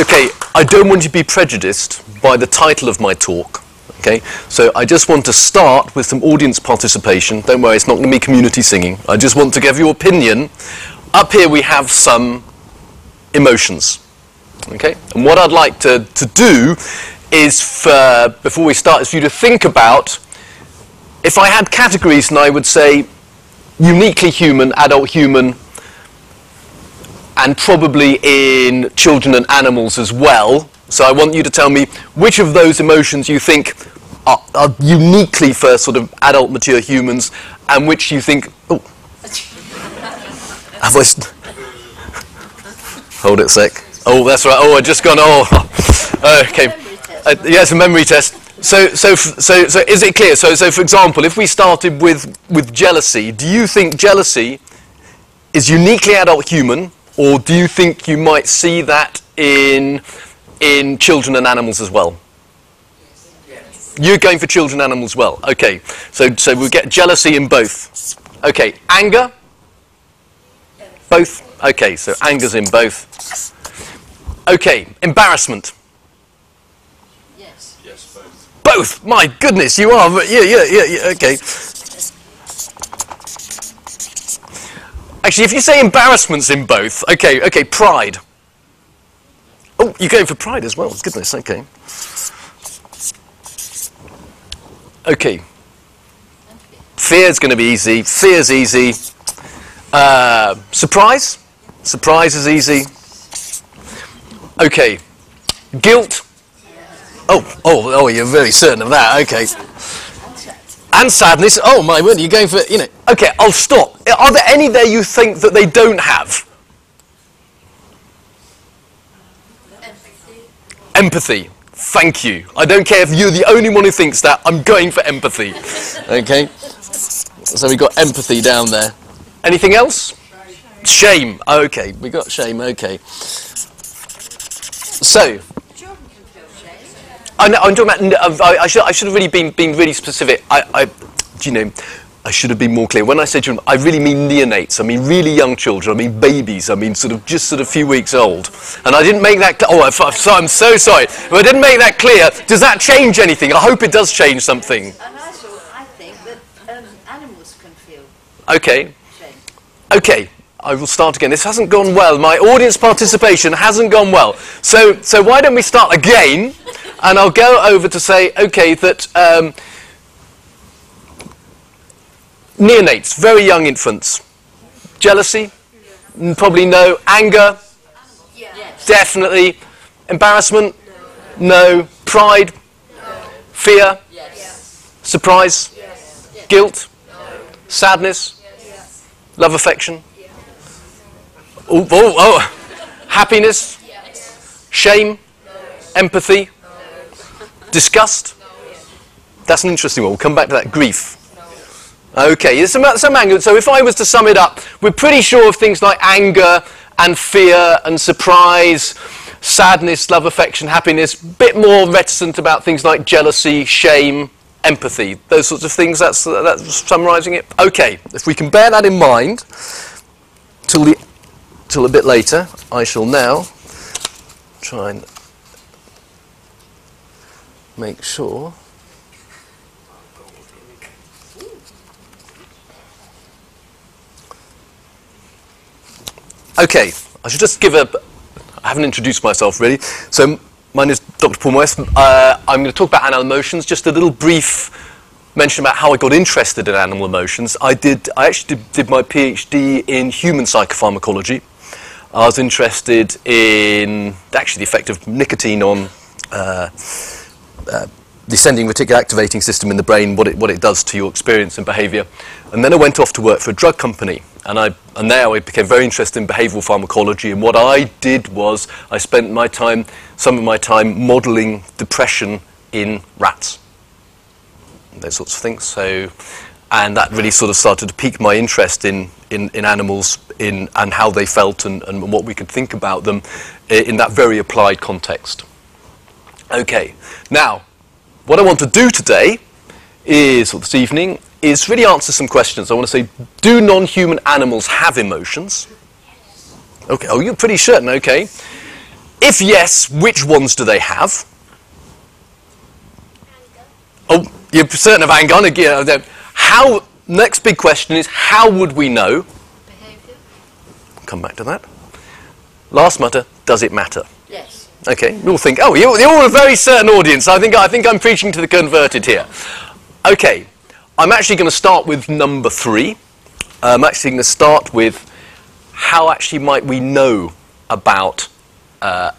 okay, I don't want you to be prejudiced by the title of my talk. Okay, so I just want to start with some audience participation. Don't worry, it's not going to be community singing. I just want to give you opinion. Up here we have some emotions. Okay, and what I'd like to, to do is, for, before we start, is for you to think about if I had categories and I would say uniquely human, adult human, and probably in children and animals as well. So I want you to tell me which of those emotions you think are, are uniquely for sort of adult mature humans and which you think, oh, have I, st- hold it a sec. Oh, that's right. Oh, I just gone, oh, okay. Uh, yeah, it's a memory test. So, so, f- so, so is it clear? So, so for example, if we started with, with jealousy, do you think jealousy is uniquely adult human, or do you think you might see that in, in children and animals as well? Yes. You're going for children and animals as well. Okay, so, so we get jealousy in both. Okay, anger? Both? Okay, so anger's in both. Okay, embarrassment? Yes. Yes, both. Both. My goodness, you are. Yeah, yeah, yeah, yeah. Okay. Actually, if you say embarrassments in both, okay, okay, pride. Oh, you're going for pride as well. Goodness, okay. Okay. Fear's going to be easy. Fear's easy. Uh, surprise. Surprise is easy. Okay. Guilt. Oh, oh, oh, you're very certain of that. Okay. And sadness. Oh my word, you're going for, you know. Okay, I'll stop. Are there any there you think that they don't have? Empathy. Empathy. Thank you. I don't care if you're the only one who thinks that. I'm going for empathy. Okay. So we've got empathy down there. Anything else? Shame. Okay, we got shame. Okay. So, Children can feel shame. I know, I'm talking about. I, I, should, I should have really been, been really specific. I, I, do you know, I should have been more clear. When I say children, I really mean neonates. I mean really young children. I mean babies. I mean sort of just sort of a few weeks old. And I didn't make that. Cl- oh, I'm, so- I'm so sorry. If I didn't make that clear, does that change anything? I hope it does change something. And I I think that um, animals can feel Okay. Okay, I will start again. This hasn't gone well. My audience participation hasn't gone well. So, so why don't we start again? And I'll go over to say, okay, that um, neonates, very young infants, jealousy, probably no. Anger, Yes. definitely. Embarrassment, no. Pride, fear, Yes. surprise, guilt, sadness, love, affection. Oh, oh, oh. Happiness, shame, empathy, disgust. That's an interesting one. We'll come back to that. Grief. Okay, some, some anger. So if I was to sum it up, we're pretty sure of things like anger and fear and surprise, sadness, love, affection, happiness. Bit more reticent about things like jealousy, shame, empathy. Those sorts of things. That's that's summarising it. Okay, if we can bear that in mind till the till a bit later, I shall now try and make sure. Okay, I should just give a. I haven't introduced myself really. So, my name is Dr. Paul Moyes. Uh, I'm going to talk about animal emotions. Just a little brief mention about how I got interested in animal emotions. I did. I actually did, did my PhD in human psychopharmacology. I was interested in actually the effect of nicotine on uh, uh, the ascending reticular activating system in the brain, what it, what it does to your experience and behavior. And then I went off to work for a drug company. And, I, and there I became very interested in behavioral pharmacology. And what I did was I spent my time, some of my time, modeling depression in rats. Those sorts of things. So, and that really sort of started to pique my interest in, in, in animals in, and how they felt and, and what we could think about them i- in that very applied context. Okay, now, what I want to do today is, or this evening, is really answer some questions. I want to say, do non-human animals have emotions? Okay, oh, you're pretty certain, okay. If yes, which ones do they have? Oh, you're certain of anger. Again, how? Next big question is how would we know? Behaviour? Come back to that. Last matter. Does it matter? Okay, you all think, oh, you're, you're all a very certain audience. I think, I think I'm preaching to the converted here. Okay, I'm actually going to start with number three. I'm actually going to start with how actually might we know about uh,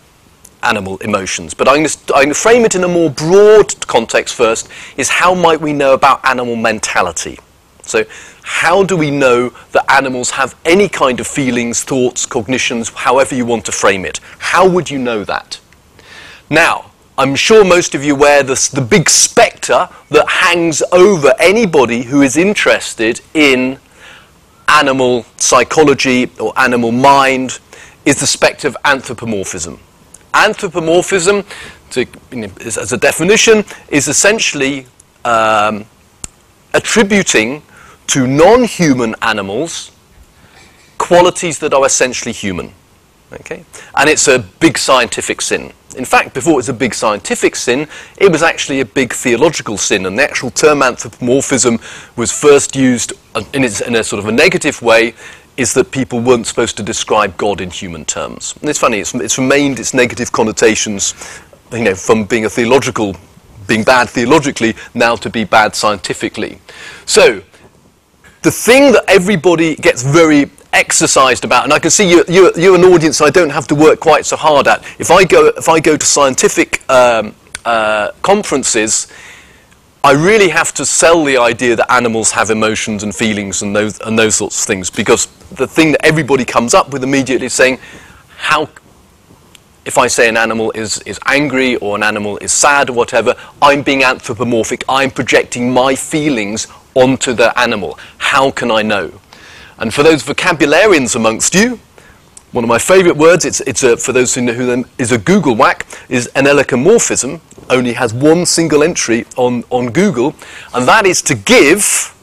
animal emotions. But I'm going to frame it in a more broad context first, is how might we know about animal mentality? So how do we know that animals have any kind of feelings, thoughts, cognitions, however you want to frame it? How would you know that? Now, I'm sure most of you aware this, the big spectre that hangs over anybody who is interested in animal psychology or animal mind is the spectre of anthropomorphism. Anthropomorphism, to, you know, as a definition, is essentially um, attributing to non-human animals qualities that are essentially human. Okay? And it's a big scientific sin. In fact, before it was a big scientific sin, it was actually a big theological sin. And the actual term anthropomorphism was first used uh, in, its, in a sort of a negative way, is that people weren't supposed to describe God in human terms. And it's funny, it's, it's remained its negative connotations, you know, from being a theological, being bad theologically, now to be bad scientifically. So, the thing that everybody gets very exercised about, and I can see you, you, you're an audience I don't have to work quite so hard at. If I go, if I go to scientific um, uh, conferences, I really have to sell the idea that animals have emotions and feelings and those, and those sorts of things, because the thing that everybody comes up with immediately is saying, how, if I say an animal is, is angry or an animal is sad or whatever, I'm being anthropomorphic, I'm projecting my feelings onto the animal. How can I know? And for those vocabularians amongst you, one of my favourite words, it's, it's a, for those who know who them, is a Google whack, is anelecomorphism, only has one single entry on, on Google, and that is to give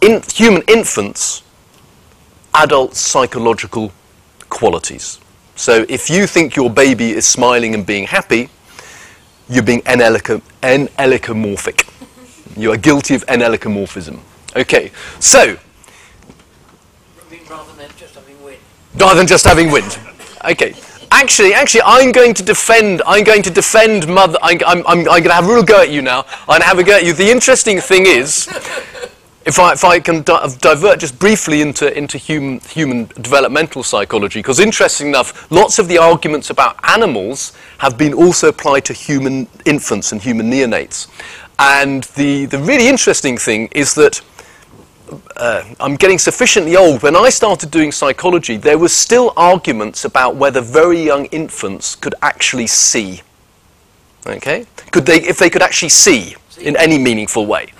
in, human infants adult psychological qualities. So if you think your baby is smiling and being happy, you're being anelecomorphic. You are guilty of anelecomorphism. Okay, so rather than just having wind. rather than just having wind. Okay. Actually, actually, I'm going to defend. I'm going to defend mother. I'm, I'm, I'm, I'm going to have a real go at you now. I'm going to have a go at you. The interesting thing is, if I, if I can di- divert just briefly into, into human, human developmental psychology, because interesting enough, lots of the arguments about animals have been also applied to human infants and human neonates. And the, the really interesting thing is that uh, I'm getting sufficiently old. When I started doing psychology, there were still arguments about whether very young infants could actually see. Okay, could they, if they could actually see in any meaningful way?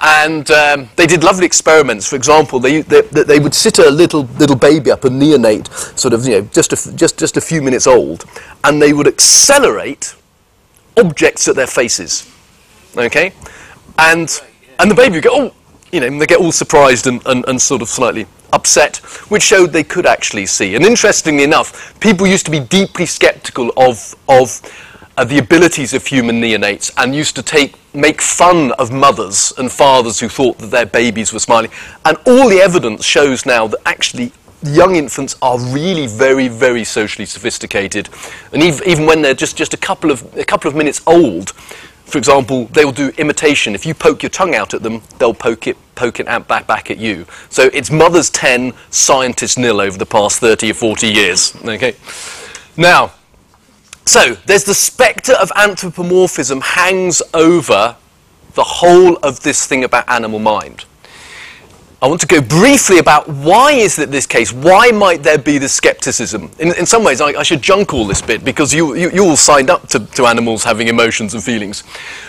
And um, they did lovely experiments. For example, they, they, they would sit a little little baby up, a neonate, sort of you know just a, just just a few minutes old, and they would accelerate objects at their faces. Okay, and and the baby would go, oh, you know, they get all surprised and, and, and sort of slightly upset, which showed they could actually see. And interestingly enough, people used to be deeply skeptical of, of uh, the abilities of human neonates and used to take, make fun of mothers and fathers who thought that their babies were smiling. And all the evidence shows now that actually young infants are really very, very socially sophisticated. And ev- even when they're just, just a, couple of, a couple of minutes old, for example, they'll do imitation. If you poke your tongue out at them, they'll poke it, poke it out back, back at you. So it's mothers 10, scientists nil over the past 30 or 40 years. Okay? Now, so there's the spectre of anthropomorphism hangs over the whole of this thing about animal mind. I want to go briefly about why is it this case? Why might there be this skepticism? In, in some ways, I, I should junk all this bit because you, you, you all signed up to, to animals having emotions and feelings.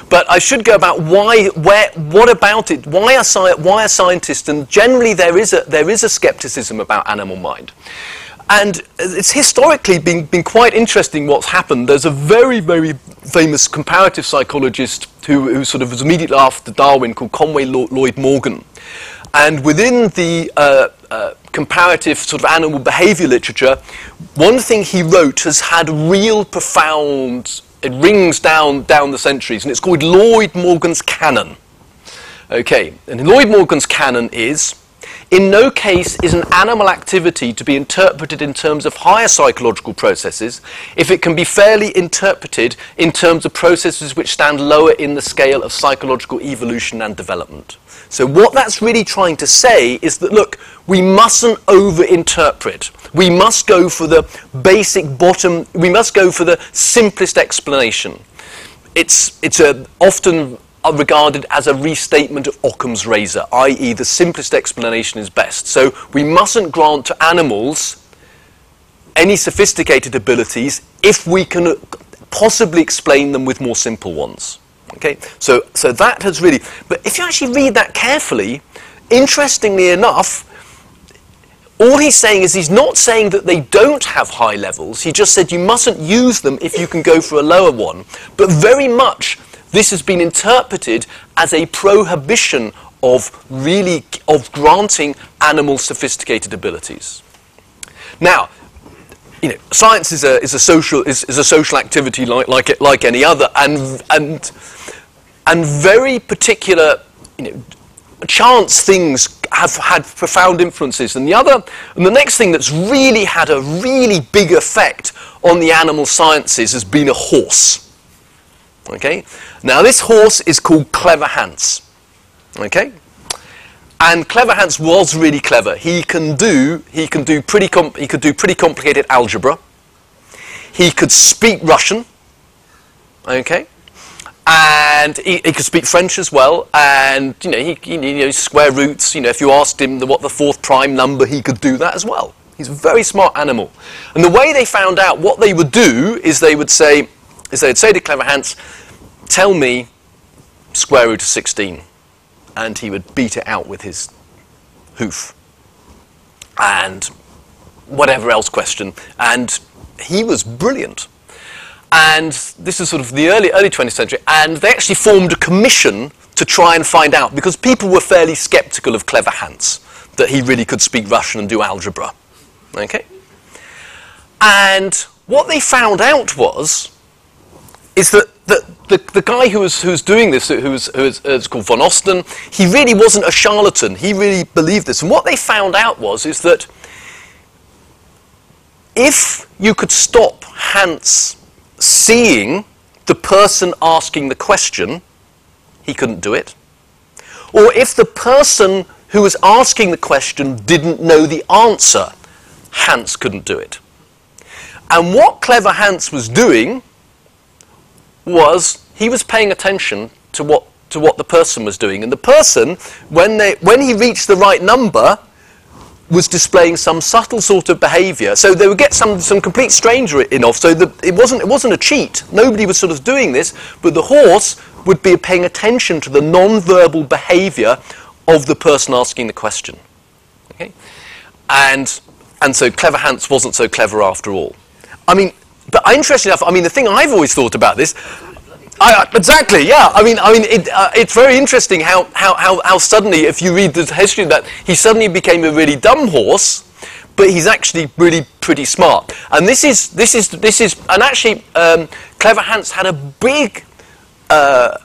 But I should go about why, where, what about it? Why are, sci- why are scientists, and generally there is, a, there is a skepticism about animal mind. And it's historically been, been quite interesting what's happened. There's a very, very famous comparative psychologist who, who sort of was immediately after Darwin called Conway Lloyd Morgan. And within the uh, uh, comparative sort of animal behavior literature, one thing he wrote has had real profound, it rings down, down the centuries, and it's called Lloyd Morgan's canon. Okay, and Lloyd Morgan's canon is in no case is an animal activity to be interpreted in terms of higher psychological processes if it can be fairly interpreted in terms of processes which stand lower in the scale of psychological evolution and development. So, what that's really trying to say is that, look, we mustn't over-interpret. We must go for the basic bottom, we must go for the simplest explanation. It's, it's a, often are regarded as a restatement of Occam's razor, i.e., the simplest explanation is best. So we mustn't grant to animals any sophisticated abilities if we can possibly explain them with more simple ones. Okay, so so that has really. But if you actually read that carefully, interestingly enough, all he's saying is he's not saying that they don't have high levels. He just said you mustn't use them if you can go for a lower one. But very much this has been interpreted as a prohibition of really of granting animals sophisticated abilities. Now, you know, science is a, is a social is, is a social activity like like it, like any other, and and and very particular, you know, chance things have had profound influences. And the other, and the next thing that's really had a really big effect on the animal sciences has been a horse. Okay, now this horse is called Clever Hans. Okay, and Clever Hans was really clever. He can do he can do pretty he could do pretty complicated algebra. He could speak Russian. Okay, and he, he, could speak French as well. And you know, he, you know square roots. You know, if you asked him the, what the fourth prime number, he could do that as well. He's a very smart animal. And the way they found out what they would do is they would say, is they'd say to Clever Hans, tell me square root of 16. And he would beat it out with his hoof. And whatever else question. And he was brilliant. And this is sort of the early, early 20th century. And they actually formed a commission to try and find out, because people were fairly skeptical of Clever Hans, that he really could speak Russian and do algebra. Okay? And what they found out was, is that the, the, the guy who was, who doing this, who was, who was uh, called von Osten, he really wasn't a charlatan. He really believed this. And what they found out was is that if you could stop Hans seeing the person asking the question, he couldn't do it. Or if the person who was asking the question didn't know the answer, Hans couldn't do it. And what Clever Hans was doing was he was paying attention to what to what the person was doing, and the person, when they when he reached the right number, was displaying some subtle sort of behaviour. So they would get some some complete stranger in off. So the, it wasn't it wasn't a cheat. Nobody was sort of doing this, but the horse would be paying attention to the non-verbal behaviour of the person asking the question. Okay, and and so clever Hans wasn't so clever after all. I mean, but interestingly enough, I mean, the thing I've always thought about this, I, exactly, yeah. I mean, I mean, it, uh, it's very interesting how, how, how, how suddenly, if you read the history of that, he suddenly became a really dumb horse, but he's actually really pretty smart. And this is, this is, this is, and actually, um, Clever Hans had a big uh,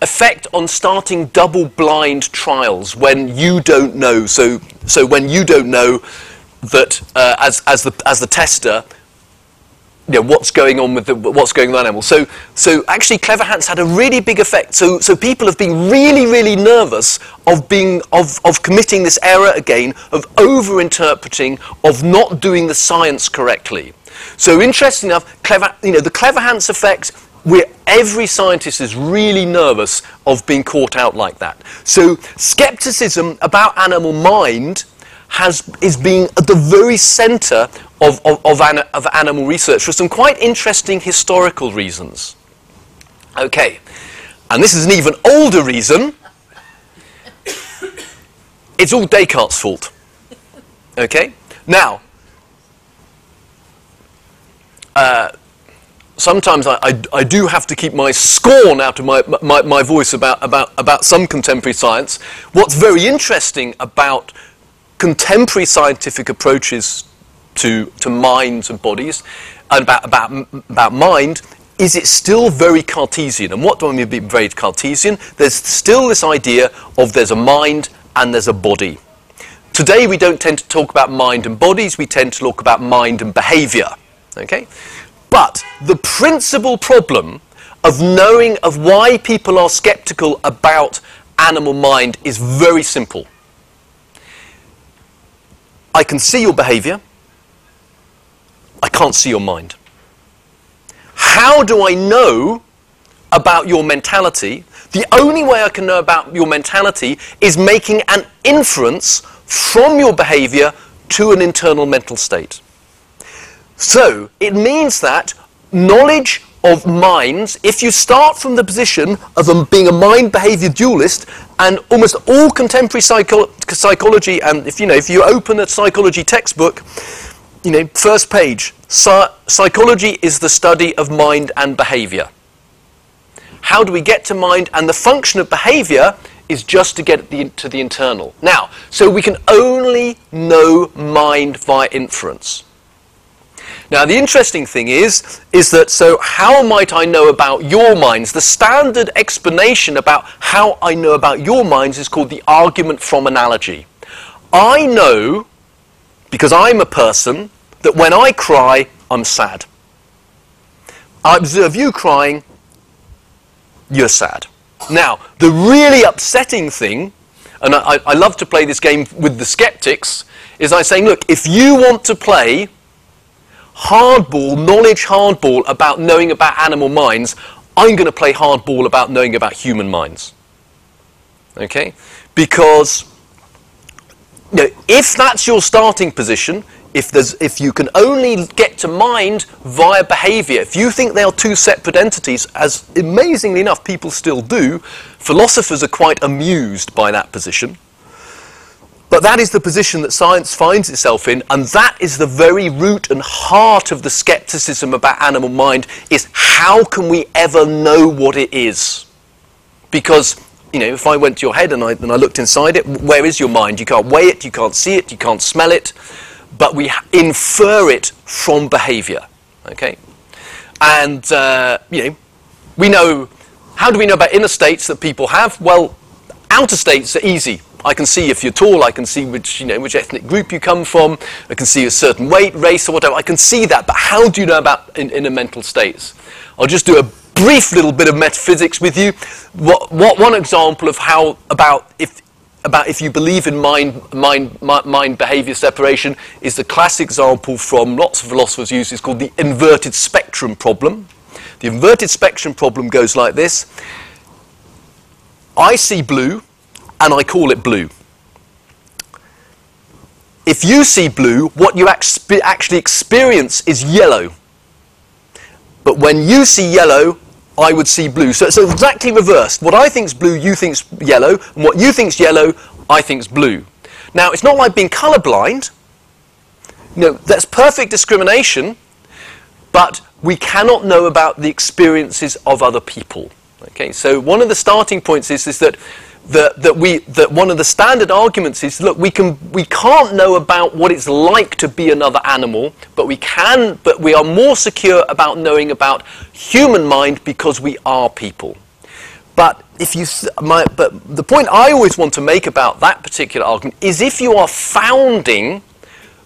effect on starting double-blind trials when you don't know. So, so when you don't know that uh, as, as the as the tester you know, what's going on with the, what's going on with animals. So, so actually, Clever Hans had a really big effect. So, so people have been really, really nervous of being of, of committing this error again of over-interpreting, of not doing the science correctly. So, interesting enough, clever, you know, the Clever Hans effect. Where every scientist is really nervous of being caught out like that. So, skepticism about animal mind has, is being at the very center of, of, of, an, of animal research for some quite interesting historical reasons. Okay, and this is an even older reason. It's all Descartes' fault. Okay? Now, uh, sometimes I, I, I, do have to keep my scorn out of my, my, my voice about, about, about some contemporary science. What's very interesting about contemporary scientific approaches to, to minds and bodies and about, about, about mind is it still very Cartesian? And what do I mean by very Cartesian? There's still this idea of there's a mind and there's a body. Today we don't tend to talk about mind and bodies, we tend to talk about mind and behavior. Okay? But the principal problem of knowing of why people are skeptical about animal mind is very simple. I can see your behavior, I can't see your mind. How do I know about your mentality? The only way I can know about your mentality is making an inference from your behavior to an internal mental state. So, it means that knowledge of minds, if you start from the position of um, being a mind behavior dualist, and almost all contemporary psycho- psychology, and if you know, if you open a psychology textbook, you know, first page, psychology is the study of mind and behavior. How do we get to mind? And the function of behavior is just to get the, to the internal. Now, so we can only know mind via inference. Now, the interesting thing is, is that so how might I know about your minds? The standard explanation about how I know about your minds is called the argument from analogy. I know, because I'm a person, that when I cry, I'm sad. I observe you crying, you're sad. Now, the really upsetting thing, and I, I love to play this game with the skeptics, is I say, look, if you want to play hardball, knowledge hardball about knowing about animal minds, I'm going to play hardball about knowing about human minds. Okay? Because you know, if that's your starting position, if, there's, if you can only get to mind via behavior, if you think they are two separate entities, as amazingly enough people still do, philosophers are quite amused by that position. But that is the position that science finds itself in, and that is the very root and heart of the skepticism about animal mind is how can we ever know what it is? Because, you know, if I went to your head and I, and I looked inside it, where is your mind? You can't weigh it, you can't see it, you can't smell it, but we infer it from behavior, okay? And, uh, you know, we know, how do we know about inner states that people have? Well, outer states are easy I can see if you're tall, I can see which, you know, which ethnic group you come from, I can see a certain weight, race, or whatever. I can see that, but how do you know about in, inner mental states? I'll just do a brief little bit of metaphysics with you. What, what one example of how about if about if you believe in mind, mind, mind behavior separation is the classic example from lots of philosophers use. It's called the inverted spectrum problem. The inverted spectrum problem goes like this. I see blue, and I call it blue. If you see blue, what you actually experience is yellow. But when you see yellow, I would see blue. So it's exactly reversed. What I think is blue, you think is yellow, and what you think is yellow, I think is blue. Now, it's not like being colorblind. You know, that's perfect discrimination, but we cannot know about the experiences of other people. Okay, so one of the starting points is, is that that, that, we, that one of the standard arguments is look, we, can, we can't know about what it's like to be another animal, but we can, but we are more secure about knowing about human mind because we are people. But if you, my, but the point I always want to make about that particular argument is if you are founding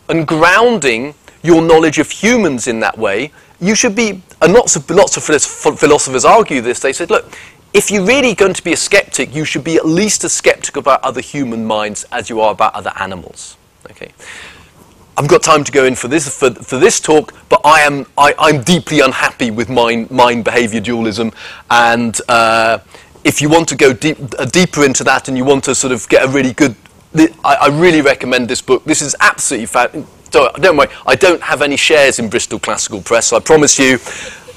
and grounding your knowledge of humans in that way, you should be, and lots of, lots of philosophers argue this, they said, look, if you're really going to be a skeptic, you should be at least as skeptical about other human minds as you are about other animals. Okay. I've got time to go in for this for, for this talk, but I am I, am deeply unhappy with mind mind behavior dualism, and uh, if you want to go deep, uh, deeper into that and you want to sort of get a really good, I, I really recommend this book. This is absolutely fabulous. Don't worry, I don't have any shares in Bristol Classical Press, I promise you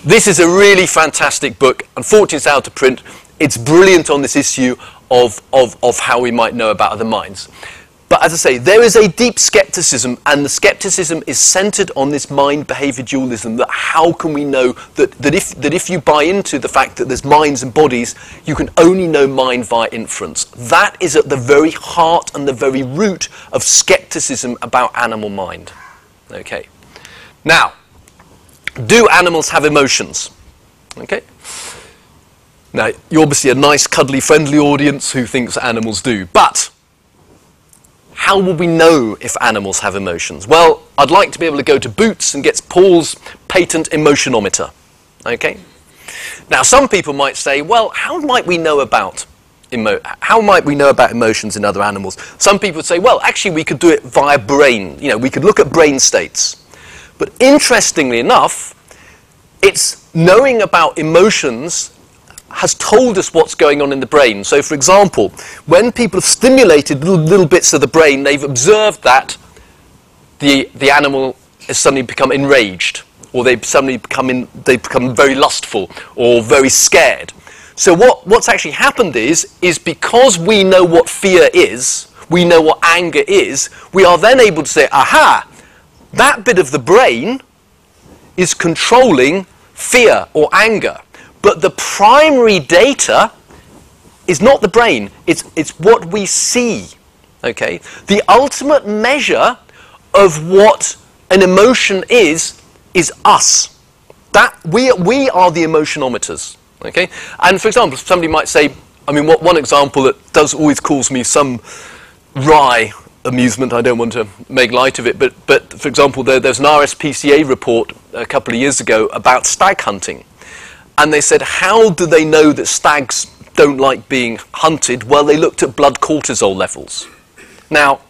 this is a really fantastic book. Unfortunately, it's out of print. It's brilliant on this issue of, of, of how we might know about other minds. But as I say, there is a deep skepticism, and the skepticism is centered on this mind behavior dualism that how can we know that, that, if, that if you buy into the fact that there's minds and bodies, you can only know mind via inference? That is at the very heart and the very root of skepticism about animal mind. Okay. Now, do animals have emotions? Okay. Now, you're obviously a nice, cuddly, friendly audience who thinks animals do, but how will we know if animals have emotions? Well, I'd like to be able to go to Boots and get Paul's patent emotionometer. Okay? Now, some people might say, well, how might we know about emo- how might we know about emotions in other animals? Some people would say, well, actually, we could do it via brain. You know, we could look at brain states. But interestingly enough, it's knowing about emotions has told us what's going on in the brain. So, for example, when people have stimulated little, little bits of the brain, they've observed that the, the animal has suddenly become enraged, or they've suddenly become, in, they've become very lustful, or very scared. So, what, what's actually happened is, is because we know what fear is, we know what anger is, we are then able to say, aha, that bit of the brain is controlling fear or anger. But the primary data is not the brain, it's, it's what we see. Okay? The ultimate measure of what an emotion is, is us. That we, we are the emotionometers. Okay? And for example, somebody might say, I mean, what, one example that does always cause me some wry amusement, I don't want to make light of it, but, but for example, there, there's an RSPCA report a couple of years ago about stag hunting and they said, how do they know that stags don't like being hunted? Well, they looked at blood cortisol levels. Now,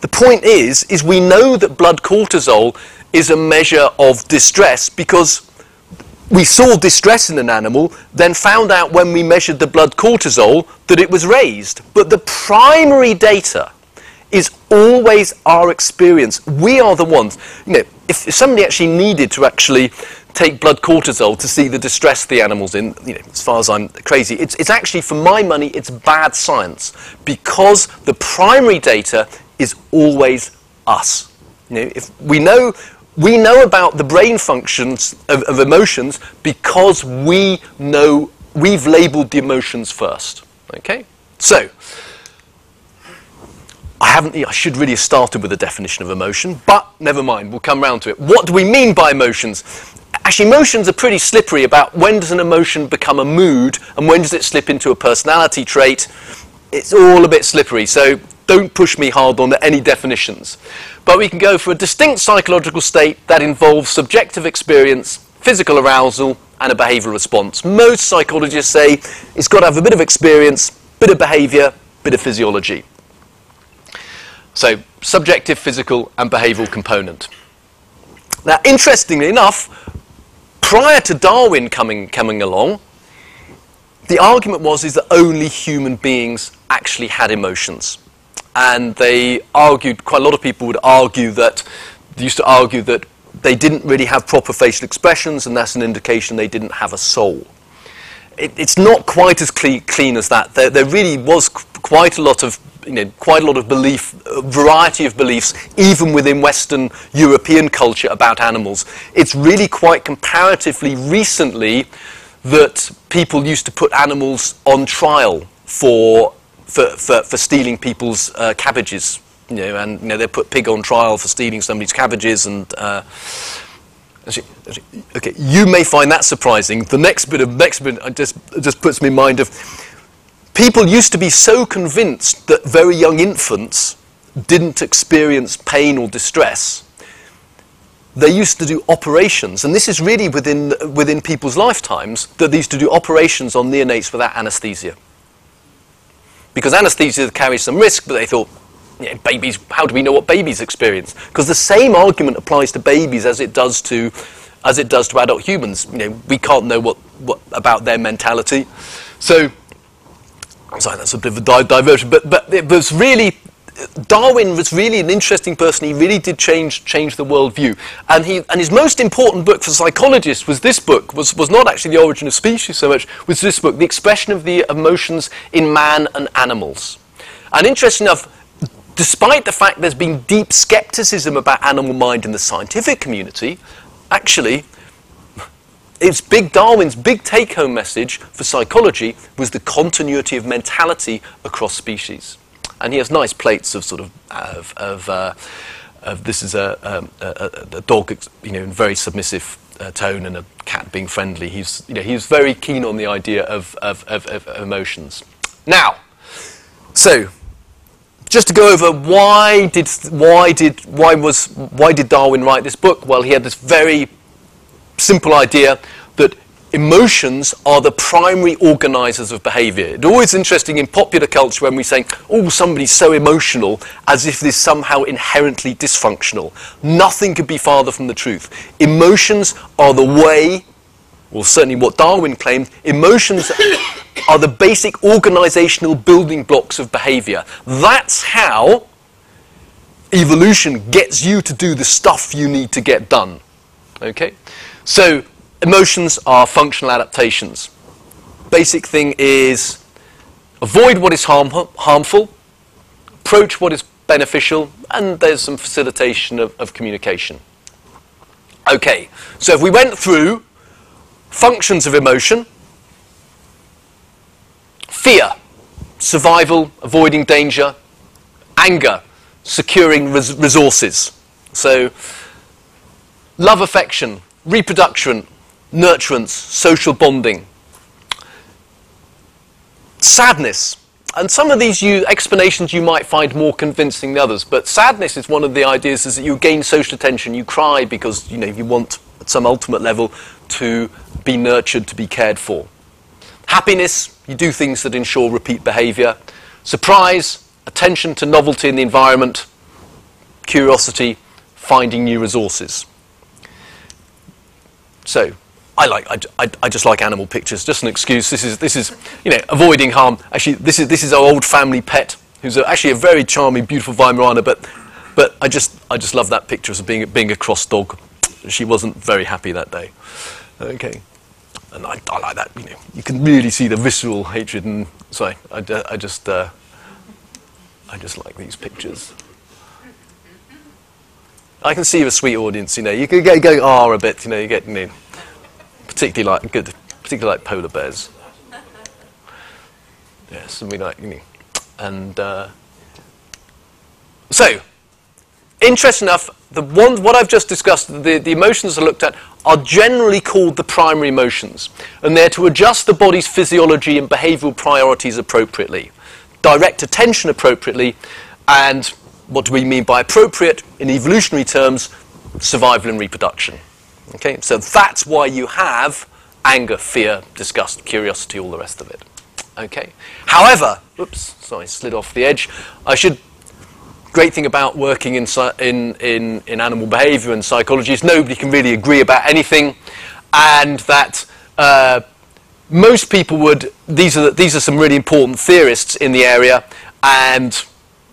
the point is, is we know that blood cortisol is a measure of distress because we saw distress in an animal, then found out when we measured the blood cortisol that it was raised. But the primary data is always our experience. We are the ones. You know, if, if somebody actually needed to actually take blood cortisol to see the distress the animal's in, you know, as far as I'm crazy, it's, it's actually, for my money, it's bad science because the primary data is always us. You know, if we know we know about the brain functions of, of emotions because we know we've labeled the emotions first. Okay, so I haven't. I should really have started with a definition of emotion, but never mind. We'll come round to it. What do we mean by emotions? Actually, emotions are pretty slippery about when does an emotion become a mood and when does it slip into a personality trait. It's all a bit slippery, so don't push me hard on any definitions. But we can go for a distinct psychological state that involves subjective experience, physical arousal, and a behavioural response. Most psychologists say it's got to have a bit of experience, bit of behaviour, bit of physiology. So, subjective, physical, and behavioural component. Now, interestingly enough, prior to Darwin coming, coming along, the argument was is that only human beings actually had emotions. And they argued, quite a lot of people would argue that, they used to argue that they didn't really have proper facial expressions, and that's an indication they didn't have a soul. It, it's not quite as clean, clean as that. There, there really was quite a lot of you know, quite a lot of belief, a variety of beliefs, even within Western European culture about animals. It's really quite comparatively recently that people used to put animals on trial for, for, for, for stealing people's uh, cabbages. You know, and you know, they put pig on trial for stealing somebody's cabbages and uh, okay, you may find that surprising. The next bit of next bit uh, just uh, just puts me in mind of people used to be so convinced that very young infants didn't experience pain or distress. They used to do operations, and this is really within, within people's lifetimes, that they used to do operations on neonates without anesthesia. Because anesthesia carries some risk, but they thought, yeah, babies, how do we know what babies experience? Because the same argument applies to babies as it does to, as it does to adult humans. You know, we can't know what, what about their mentality. So sorry, that's a bit of a di- diversion, but, but it was really, Darwin was really an interesting person. He really did change, change the worldview. And, he, and his most important book for psychologists was this book, was, was not actually The Origin of Species so much, was this book, The Expression of the Emotions in Man and Animals. And interesting enough, despite the fact there's been deep skepticism about animal mind in the scientific community, actually, it's big Darwin's big take-home message for psychology was the continuity of mentality across species. And he has nice plates of sort of of, of, uh, of this is a, um, a, a, dog, you know, in very submissive uh, tone, and a cat being friendly. He's you know he's very keen on the idea of of, of, of emotions. Now, so just to go over why did why did why was why did Darwin write this book? Well, he had this very simple idea that emotions are the primary organizers of behavior. It's always interesting in popular culture when we say, oh, somebody's so emotional, as if this somehow inherently dysfunctional. Nothing could be farther from the truth. Emotions are the way, well, certainly what Darwin claimed, emotions are the basic organizational building blocks of behavior. That's how evolution gets you to do the stuff you need to get done. Okay? So, emotions are functional adaptations. Basic thing is avoid what is harm, harmful, approach what is beneficial, and there's some facilitation of, of communication. Okay, so if we went through functions of emotion, fear, survival, avoiding danger, anger, securing res- resources. So, love, affection, reproduction, nurturance, social bonding. Sadness. And some of these you, explanations you might find more convincing than others, but sadness is one of the ideas is that you gain social attention, you cry because you know you want at some ultimate level to be nurtured, to be cared for. Happiness, you do things that ensure repeat behavior. Surprise, attention to novelty in the environment. Curiosity, finding new resources. So, I like I, I, I, just like animal pictures. Just an excuse. This is this is you know avoiding harm. Actually, this is this is our old family pet, who's a, actually a very charming, beautiful Weimaraner. But but I just I just love that picture of being being a cross dog. She wasn't very happy that day. Okay, and I, I like that. You know, you can really see the visceral hatred. And sorry, I, I just uh, I just like these pictures. I can see a sweet audience. You know, you can go go ah a bit. You know, you get you know particularly like good, particularly like polar bears. Yeah, something like you know, and uh, so interesting enough, the one what I've just discussed, the, the emotions I looked at are generally called the primary emotions, and they're to adjust the body's physiology and behavioural priorities appropriately, direct attention appropriately, and what do we mean by appropriate in evolutionary terms? Survival and reproduction. Okay, so that's why you have anger, fear, disgust, curiosity, all the rest of it. Okay. However, oops, sorry, slid off the edge. I should. Great thing about working in in in, in animal behaviour and psychology is nobody can really agree about anything, and that. Uh, most people would. These are these are some really important theorists in the area, and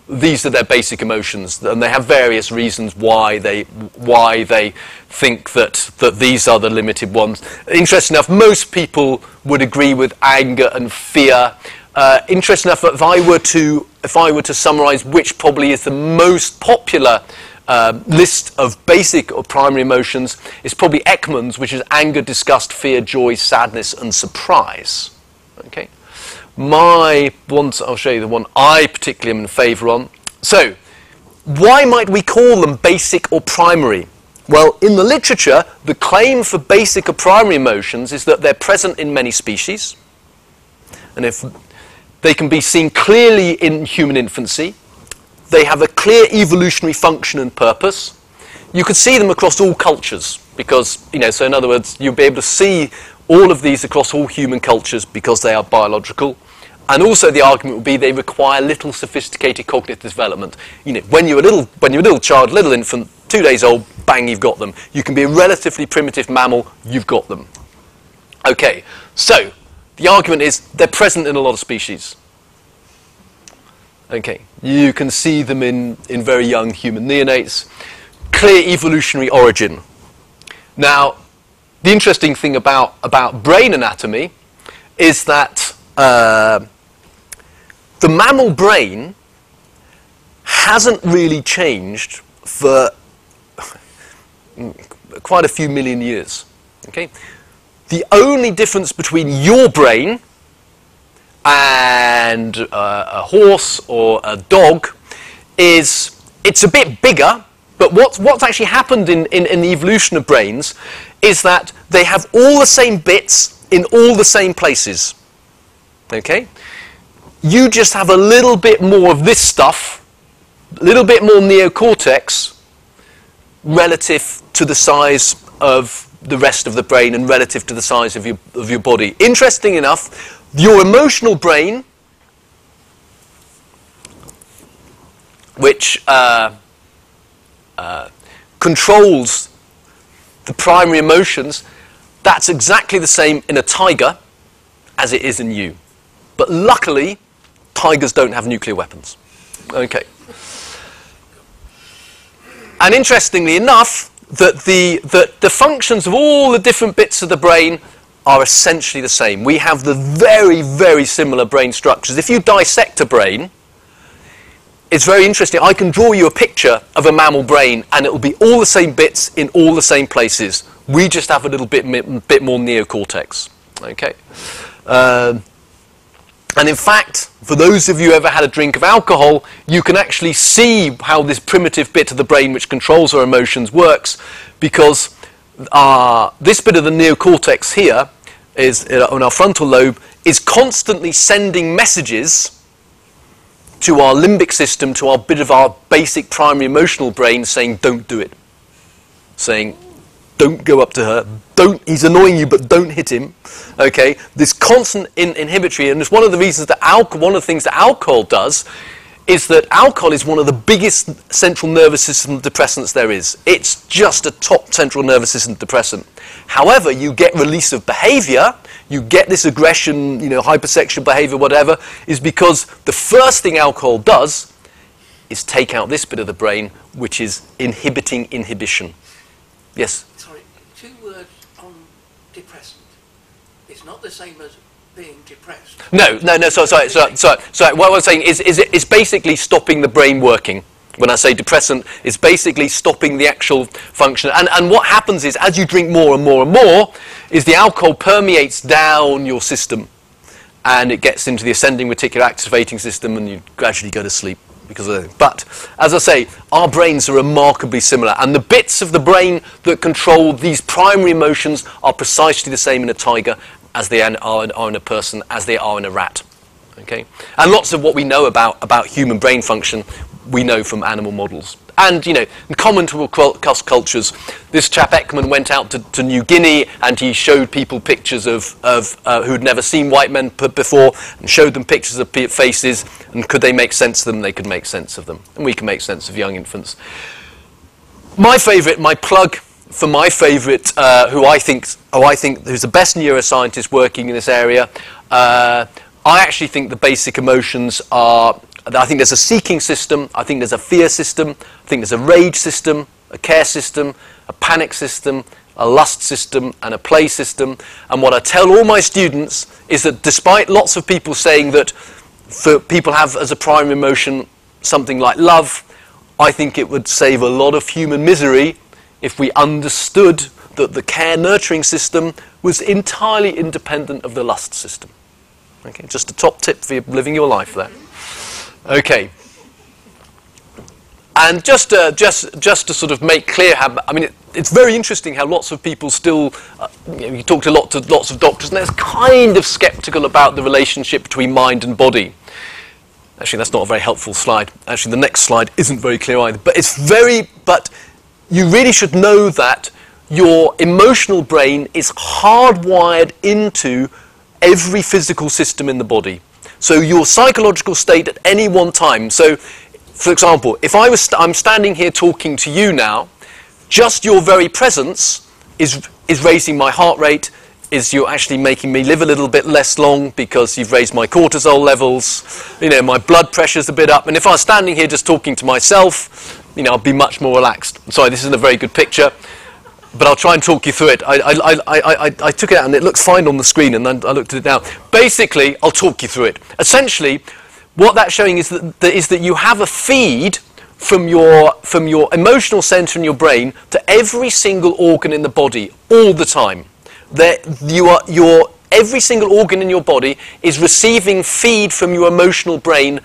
these are their basic emotions, and they have various reasons why they why they think that that these are the limited ones. Interesting enough, most people would agree with anger and fear. Uh, interesting enough, if I were to if I were to summarise which probably is the most popular uh, list of basic or primary emotions, it's probably Ekman's, which is anger, disgust, fear, joy, sadness, and surprise. Okay my ones, I'll show you the one I particularly am in favour on. So, why might we call them basic or primary? Well, in the literature, the claim for basic or primary emotions is that they're present in many species, and if they can be seen clearly in human infancy, they have a clear evolutionary function and purpose. You could see them across all cultures because, you know, so in other words, you'll be able to see all of these across all human cultures because they are biological. And also the argument would be they require little sophisticated cognitive development. You know, when you're a little, when you're a little child, little infant, two days old, bang, you've got them. You can be a relatively primitive mammal, you've got them. Okay, so the argument is they're present in a lot of species. Okay, you can see them in, in very young human neonates. Clear evolutionary origin. Now, the interesting thing about, about brain anatomy is that uh, the mammal brain hasn't really changed for quite a few million years. Okay? The only difference between your brain and uh, a horse or a dog is it's a bit bigger, but what's, what's actually happened in, in, in the evolution of brains is that they have all the same bits in all the same places. Okay? You just have a little bit more of this stuff, a little bit more neocortex relative to the size of the rest of the brain and relative to the size of your, of your body. Interesting enough, your emotional brain, which uh, uh, controls the primary emotions, that's exactly the same in a tiger as it is in you. But luckily, tigers don't have nuclear weapons. Okay. And interestingly enough, that the, that the functions of all the different bits of the brain are essentially the same. We have the very, very similar brain structures. If you dissect a brain, it's very interesting. I can draw you a picture of a mammal brain, and it will be all the same bits in all the same places. We just have a little bit, bit more neocortex. Okay. Um, and in fact, for those of you who ever had a drink of alcohol, you can actually see how this primitive bit of the brain which controls our emotions works because uh, this bit of the neocortex here is uh, on our frontal lobe is constantly sending messages to our limbic system, to our bit of our basic primary emotional brain saying, don't do it. Saying, don't go up to her. Don't. He's annoying you, but don't hit him. Okay. This constant in, inhibitory, and it's one of the reasons that alcohol. One of the things that alcohol does is that alcohol is one of the biggest central nervous system depressants there is. It's just a top central nervous system depressant. However, you get release of behavior, you get this aggression, you know, hypersexual behavior, whatever, is because the first thing alcohol does is take out this bit of the brain, which is inhibiting inhibition. Yes? not the same as being depressed. No, no, no. Sorry, sorry, sorry, sorry. sorry. What I was saying is, is it's basically stopping the brain working. When I say depressant, it's basically stopping the actual function. And, and what happens is, as you drink more and more and more, is the alcohol permeates down your system, and it gets into the ascending reticular activating system, and you gradually go to sleep because of it. But as I say, our brains are remarkably similar, and the bits of the brain that control these primary emotions are precisely the same in a tiger as they are, are in a person, as they are in a rat. Okay? And lots of what we know about, about human brain function, we know from animal models. And, you know, common to across cultures, this chap Ekman went out to, to New Guinea and he showed people pictures of, of uh, who'd never seen white men before and showed them pictures of faces and could they make sense of them? They could make sense of them. And we can make sense of young infants. My favourite, my plug for my favourite, uh, who I think, who I think who's the best neuroscientist working in this area, uh, I actually think the basic emotions are. I think there's a seeking system. I think there's a fear system. I think there's a rage system, a care system, a panic system, a lust system, and a play system. And what I tell all my students is that despite lots of people saying that for people have as a primary emotion something like love, I think it would save a lot of human misery if we understood that the care nurturing system was entirely independent of the lust system. Okay, just a top tip for living your life there. Okay. And just, uh, just, just to sort of make clear how, I mean, it, it's very interesting how lots of people still, uh, you, know, you talk to, lot to lots of doctors, and they're kind of skeptical about the relationship between mind and body. Actually, that's not a very helpful slide. Actually, the next slide isn't very clear either. But it's very, but you really should know that your emotional brain is hardwired into every physical system in the body. So your psychological state at any one time. So, for example, if I was st- I'm standing here talking to you now, just your very presence is is raising my heart rate. Is you're actually making me live a little bit less long because you've raised my cortisol levels. You know, my blood pressure's a bit up. And if I was standing here just talking to myself, you know, I'll be much more relaxed. sorry, this isn't a very good picture, but I'll try and talk you through it. I, I, I, I, I took it out and it looks fine on the screen, and then I looked at it now. Basically, I'll talk you through it. Essentially, what that's showing is that, that, is that you have a feed from your, from your emotional center in your brain to every single organ in the body all the time. There, you are, your, every single organ in your body is receiving feed from your emotional brain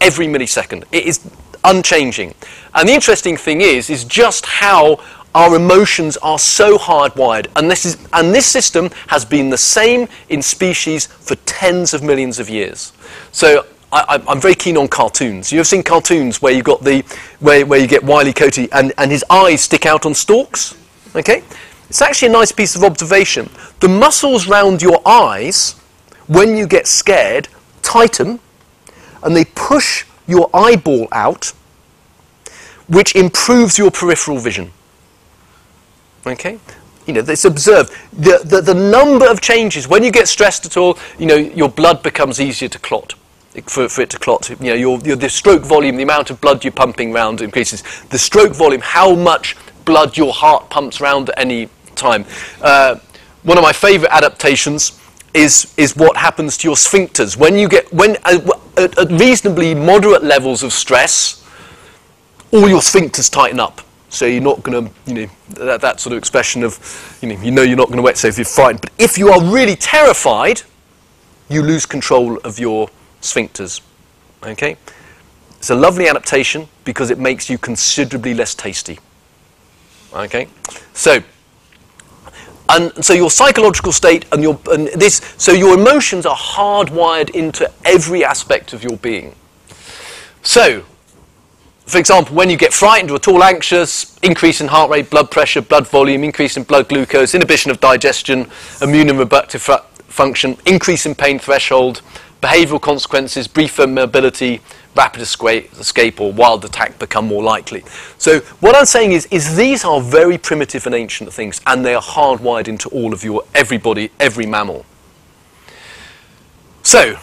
every millisecond. It is unchanging. And the interesting thing is, is just how our emotions are so hardwired. And this, is, and this system has been the same in species for tens of millions of years. So I, am very keen on cartoons. You've seen cartoons where you got the where, where you get Wiley Coyote and, and his eyes stick out on stalks. Okay, it's actually a nice piece of observation. The muscles round your eyes, when you get scared, tighten, and they push your eyeball out, which improves your peripheral vision. Okay, you know, it's observed. The, the, the number of changes, when you get stressed at all, you know, your blood becomes easier to clot for, for it to clot. You know, your, your, the stroke volume, the amount of blood you're pumping around increases. The stroke volume, how much blood your heart pumps around at any time. Uh, one of my favourite adaptations is, is what happens to your sphincters. When you get, when, uh, at, at reasonably moderate levels of stress, all your sphincters tighten up. So you're not going to, you know, that, that sort of expression of, you know, you know you're not going to wet so if you're frightened. But if you are really terrified, you lose control of your sphincters. Okay? It's a lovely adaptation because it makes you considerably less tasty. Okay? So, and so your psychological state and your and this so your emotions are hardwired into every aspect of your being. So, for example, when you get frightened or at all anxious, increase in heart rate, blood pressure, blood volume, increase in blood glucose, inhibition of digestion, immune and reproductive fu- function, increase in pain threshold, behavioral consequences, briefer mobility, rapid escape or wild attack become more likely. So what I'm saying is, is these are very primitive and ancient things, and they are hardwired into all of your everybody, every mammal. So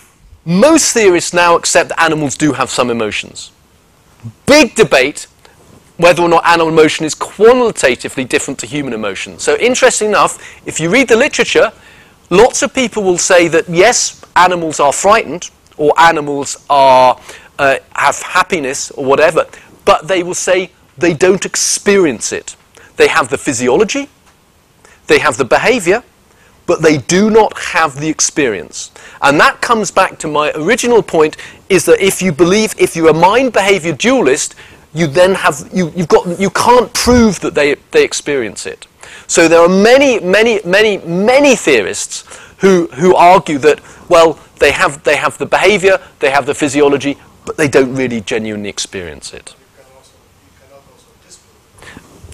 most theorists now accept that animals do have some emotions. Big debate whether or not animal emotion is qualitatively different to human emotion. So interesting enough, if you read the literature, lots of people will say that yes, animals are frightened or animals are, uh, have happiness or whatever, but they will say they don't experience it. They have the physiology, they have the behavior, but they do not have the experience. And that comes back to my original point is that if you believe, if you're a mind behavior dualist, you then have, you, you've got, you can't prove that they, they experience it. So there are many, many, many, many theorists who, who argue that, well, they have, they have the behavior, they have the physiology, but they don't really genuinely experience it.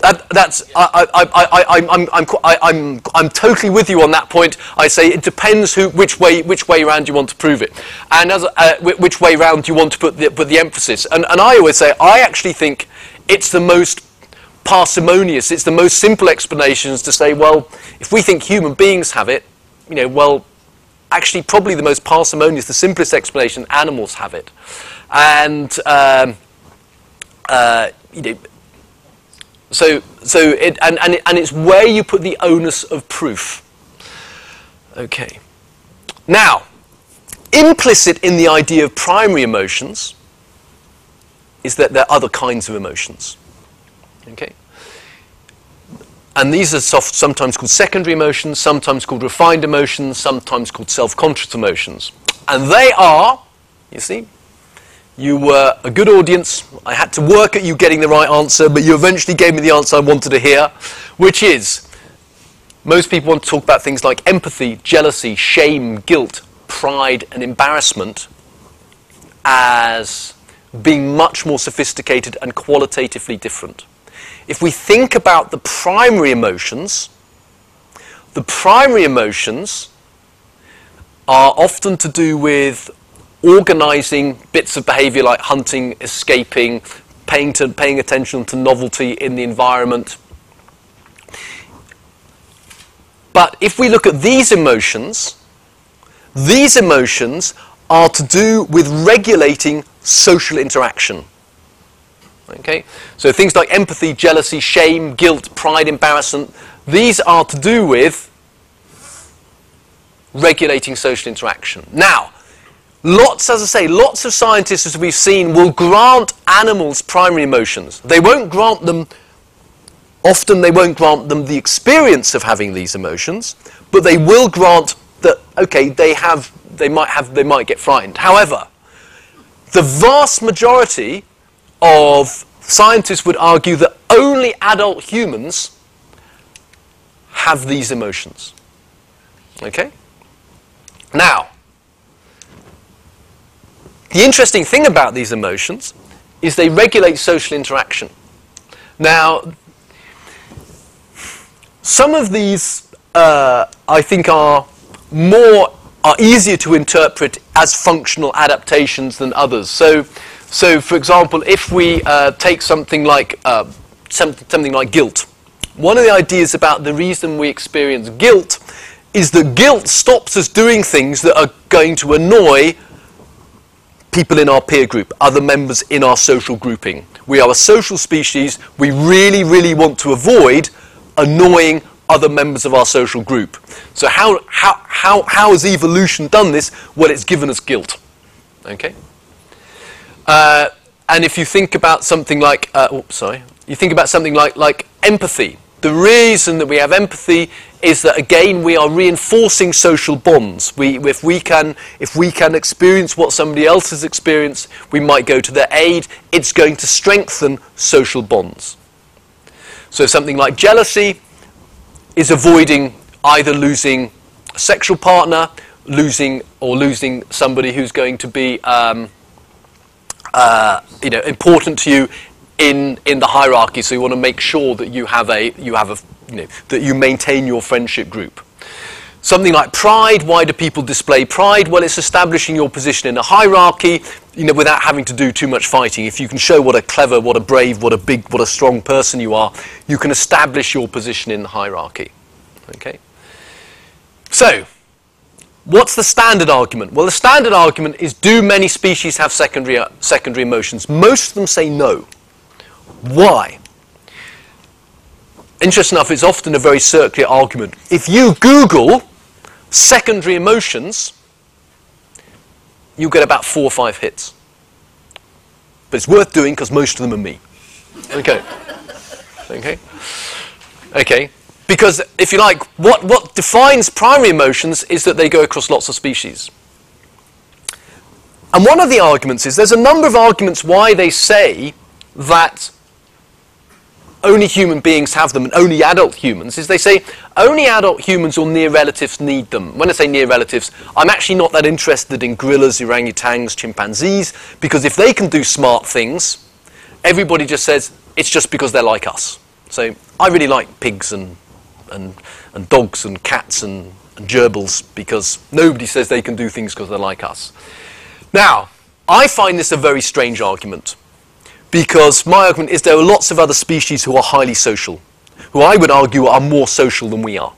That, that's I, I, I, I, I'm, I'm, I'm, I'm totally with you on that point. I say it depends who, which way, which way around you want to prove it, and as, uh, which way round you want to put the, put the emphasis. And, and I always say I actually think it's the most parsimonious. It's the most simple explanations to say, well, if we think human beings have it, you know, well, actually probably the most parsimonious, the simplest explanation, animals have it. And, um, uh, you know, so, so it, and, and, it, and it's where you put the onus of proof. Okay. Now, implicit in the idea of primary emotions is that there are other kinds of emotions. Okay? And these are soft, sometimes called secondary emotions, sometimes called refined emotions, sometimes called self-conscious emotions. And they are, you see, you were a good audience. I had to work at you getting the right answer, but you eventually gave me the answer I wanted to hear, which is most people want to talk about things like empathy, jealousy, shame, guilt, pride, and embarrassment as being much more sophisticated and qualitatively different. If we think about the primary emotions, the primary emotions are often to do with organizing bits of behavior like hunting, escaping, paying, to, paying attention to novelty in the environment. But if we look at these emotions, these emotions are to do with regulating social interaction. Okay? So things like empathy, jealousy, shame, guilt, pride, embarrassment, these are to do with regulating social interaction. Now, lots, as I say, lots of scientists, as we've seen, will grant animals primary emotions. They won't grant them, often they won't grant them the experience of having these emotions, but they will grant that, okay, they have, they might have, they might get frightened. However, the vast majority of scientists would argue that only adult humans have these emotions. Okay? Now, the interesting thing about these emotions is they regulate social interaction. Now, some of these, uh, I think, are more are easier to interpret as functional adaptations than others. So, so for example, if we uh, take something like uh, some, something like guilt, one of the ideas about the reason we experience guilt is that guilt stops us doing things that are going to annoy people in our peer group, other members in our social grouping. We are a social species. We really, really want to avoid annoying other members of our social group. So how, how, how, how has evolution done this? Well, it's given us guilt. Okay? Uh, and if you think about something like, uh, oops, sorry, you think about something like, like empathy. The reason that we have empathy is that again we are reinforcing social bonds. We, if, we can, if we can experience what somebody else has experienced, we might go to their aid. It's going to strengthen social bonds. So something like jealousy is avoiding either losing a sexual partner, losing or losing somebody who's going to be um, uh, you know important to you in in the hierarchy. So you want to make sure that you have a you have a you know that you maintain your friendship group. Something like pride. Why do people display pride? Well, it's establishing your position in a hierarchy, you know, without having to do too much fighting. If you can show what a clever, what a brave, what a big, what a strong person you are, you can establish your position in the hierarchy. Okay. So, what's the standard argument? Well, the standard argument is: Do many species have secondary uh, secondary emotions? Most of them say no. Why? Interesting enough, it's often a very circular argument. If you Google secondary emotions, you get about four or five hits. But it's worth doing because most of them are me. Okay. Okay. Okay. Because, if you like, what, what defines primary emotions is that they go across lots of species. And one of the arguments is there's a number of arguments why they say that only human beings have them and only adult humans is they say only adult humans or near relatives need them. When I say near relatives, I'm actually not that interested in gorillas, orangutans, chimpanzees, because if they can do smart things, everybody just says it's just because they're like us. So I really like pigs and, and, and dogs and cats and, and gerbils because nobody says they can do things because they're like us. Now, I find this a very strange argument because my argument is there are lots of other species who are highly social, who I would argue are more social than we are.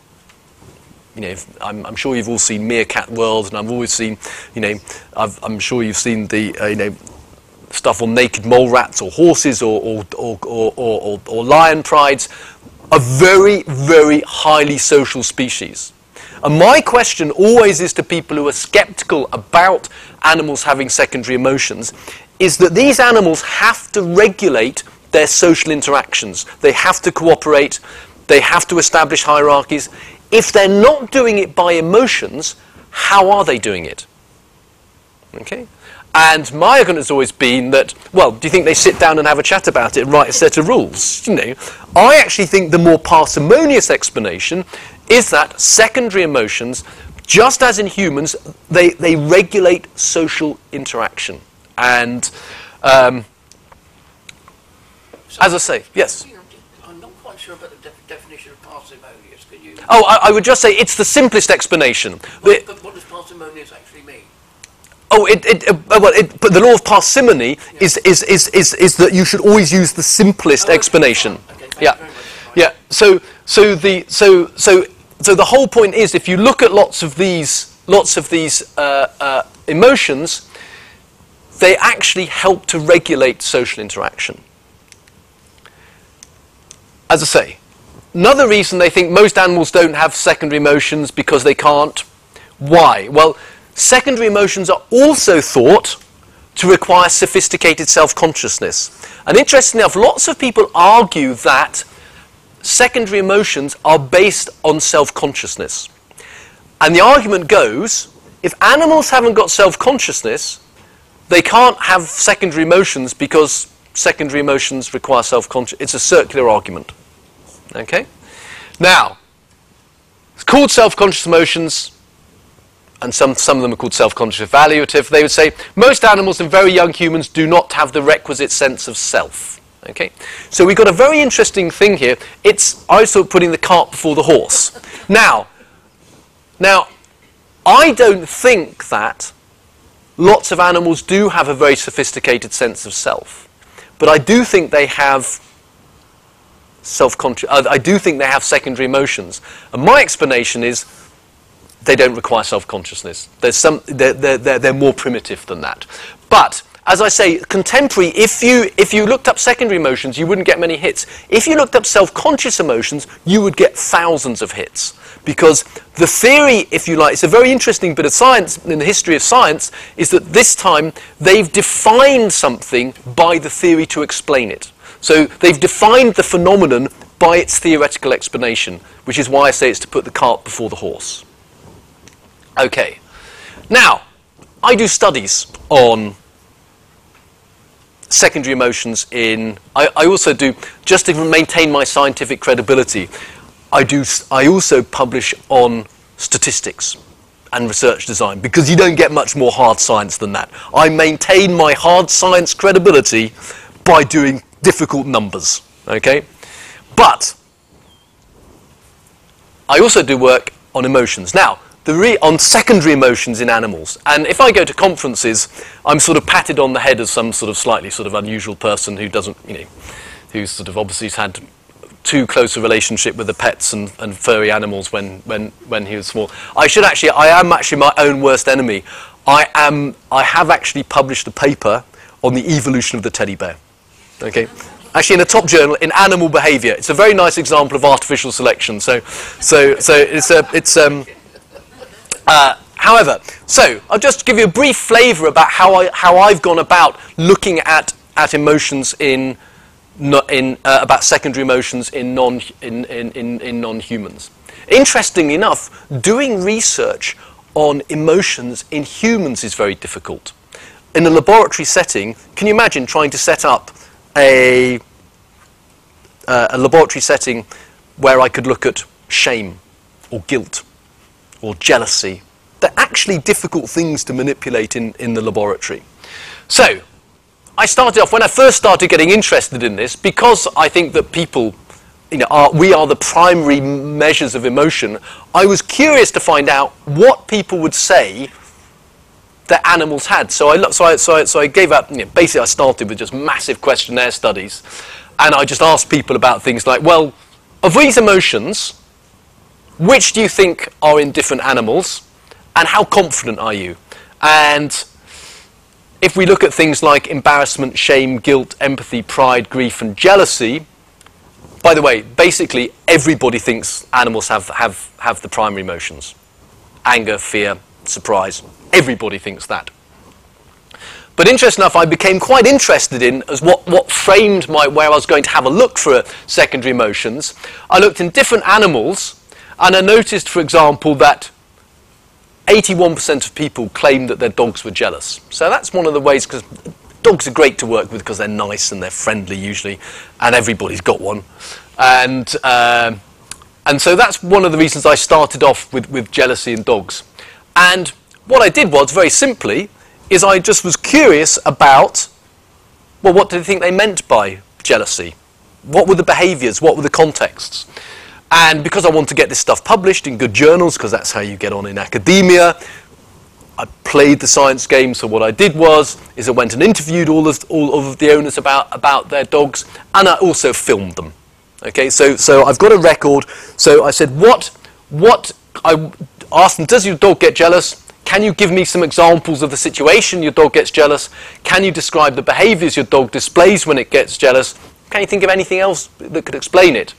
You know, I'm, I'm, sure you've all seen Meerkat World, and I've always seen, you know, i am sure you've seen the, uh, you know, stuff on naked mole rats or horses or, or, or, or, or, or lion prides, a very, very highly social species. And my question always is to people who are skeptical about animals having secondary emotions is that these animals have to regulate their social interactions. They have to cooperate, they have to establish hierarchies. If they're not doing it by emotions, how are they doing it? Okay? And my argument has always been that, well, do you think they sit down and have a chat about it and write a set of rules? You know, I actually think the more parsimonious explanation is that secondary emotions, just as in humans, they, they regulate social interaction. And um, So- as I say, yes. I'm not quite sure about the def- definition of parsimonious. Can you? Oh, I, I would just say it's the simplest explanation. What, but what does parsimonious actually? Oh, it, it, uh, well, it, but the law of parsimony is, is, is, is, is that you should always use the simplest Oh, explanation. fine. Okay, yeah, you very much. Fine. yeah. So, so the so so so the whole point is, if you look at lots of these lots of these uh, uh, emotions, they actually help to regulate social interaction. As I say, another reason they think most animals don't have secondary emotions because they can't. Why? Well, secondary emotions are also thought to require sophisticated self-consciousness. And interestingly enough, lots of people argue that secondary emotions are based on self-consciousness. And the argument goes, if animals haven't got self-consciousness, they can't have secondary emotions because secondary emotions require self-consciousness. It's a circular argument. Okay? Now, it's called self-conscious emotions, and some, some of them are called self-conscious evaluative. They would say most animals and very young humans do not have the requisite sense of self. Okay? So we've got a very interesting thing here. It's also putting the cart before the horse. Now, now, I don't think that lots of animals do have a very sophisticated sense of self. But I do think they have self-conscious. I do think they have secondary emotions. And my explanation is they don't require self-consciousness. There's some, they're, they're, they're more primitive than that. But as I say, contemporary, if you, if you looked up secondary emotions, you wouldn't get many hits. If you looked up self-conscious emotions, you would get thousands of hits. Because the theory, if you like, it's a very interesting bit of science in the history of science, is that this time they've defined something by the theory to explain it. So they've defined the phenomenon by its theoretical explanation, which is why I say it's to put the cart before the horse. Okay. Now, I do studies on secondary emotions in. I, I, also do, just to maintain my scientific credibility, I, do, I also publish on statistics and research design because you don't get much more hard science than that. I maintain my hard science credibility by doing difficult numbers. Okay? But I also do work on emotions. Now, on secondary emotions in animals. And if I go to conferences, I'm sort of patted on the head as some sort of slightly sort of unusual person who doesn't, you know, who's sort of obviously had too close a relationship with the pets and, and furry animals when, when, when he was small. I should actually, I am actually my own worst enemy. I am, I have actually published a paper on the evolution of the teddy bear. Okay? Actually, in a top journal in animal behaviour. It's a very nice example of artificial selection. So, so, so it's a, it's um, uh, however, so I'll just give you a brief flavour about how I how I've gone about looking at at emotions in in uh, about secondary emotions in non in, in, in, in non-humans. Interestingly enough, doing research on emotions in humans is very difficult. In a laboratory setting, can you imagine trying to set up a, uh, a laboratory setting where I could look at shame or guilt or jealousy? They're actually difficult things to manipulate in, in the laboratory. So, I started off when I first started getting interested in this because I think that people, you know, are, we are the primary measures of emotion. I was curious to find out what people would say that animals had. So I, so I, so I, so I gave up. You know, basically, I started with just massive questionnaire studies, and I just asked people about things like, well, of these emotions, which do you think are in different animals, and how confident are you? And if we look at things like embarrassment, shame, guilt, empathy, pride, grief, and jealousy, by the way, basically everybody thinks animals have, have, have the primary emotions anger, fear, surprise. Everybody thinks that. But interesting enough, I became quite interested in as what, what framed my where I was going to have a look for secondary emotions. I looked in different animals, and I noticed, for example, that 81% of people claimed that their dogs were jealous. So that's one of the ways, because dogs are great to work with because they're nice and they're friendly usually, and everybody's got one. And, uh, and so that's one of the reasons I started off with, with jealousy in dogs. And what I did was, very simply, is I just was curious about, well, what did they think they meant by jealousy? What were the behaviours? What were the contexts? And because I want to get this stuff published in good journals, because that's how you get on in academia, I played the science game. So what I did was, is I went and interviewed all of, all of the owners about, about their dogs, and I also filmed them. Okay, so, so I've got a record. So I said, what, what, I asked them, does your dog get jealous? Can you give me some examples of the situation your dog gets jealous? Can you describe the behaviors your dog displays when it gets jealous? Can you think of anything else that could explain it?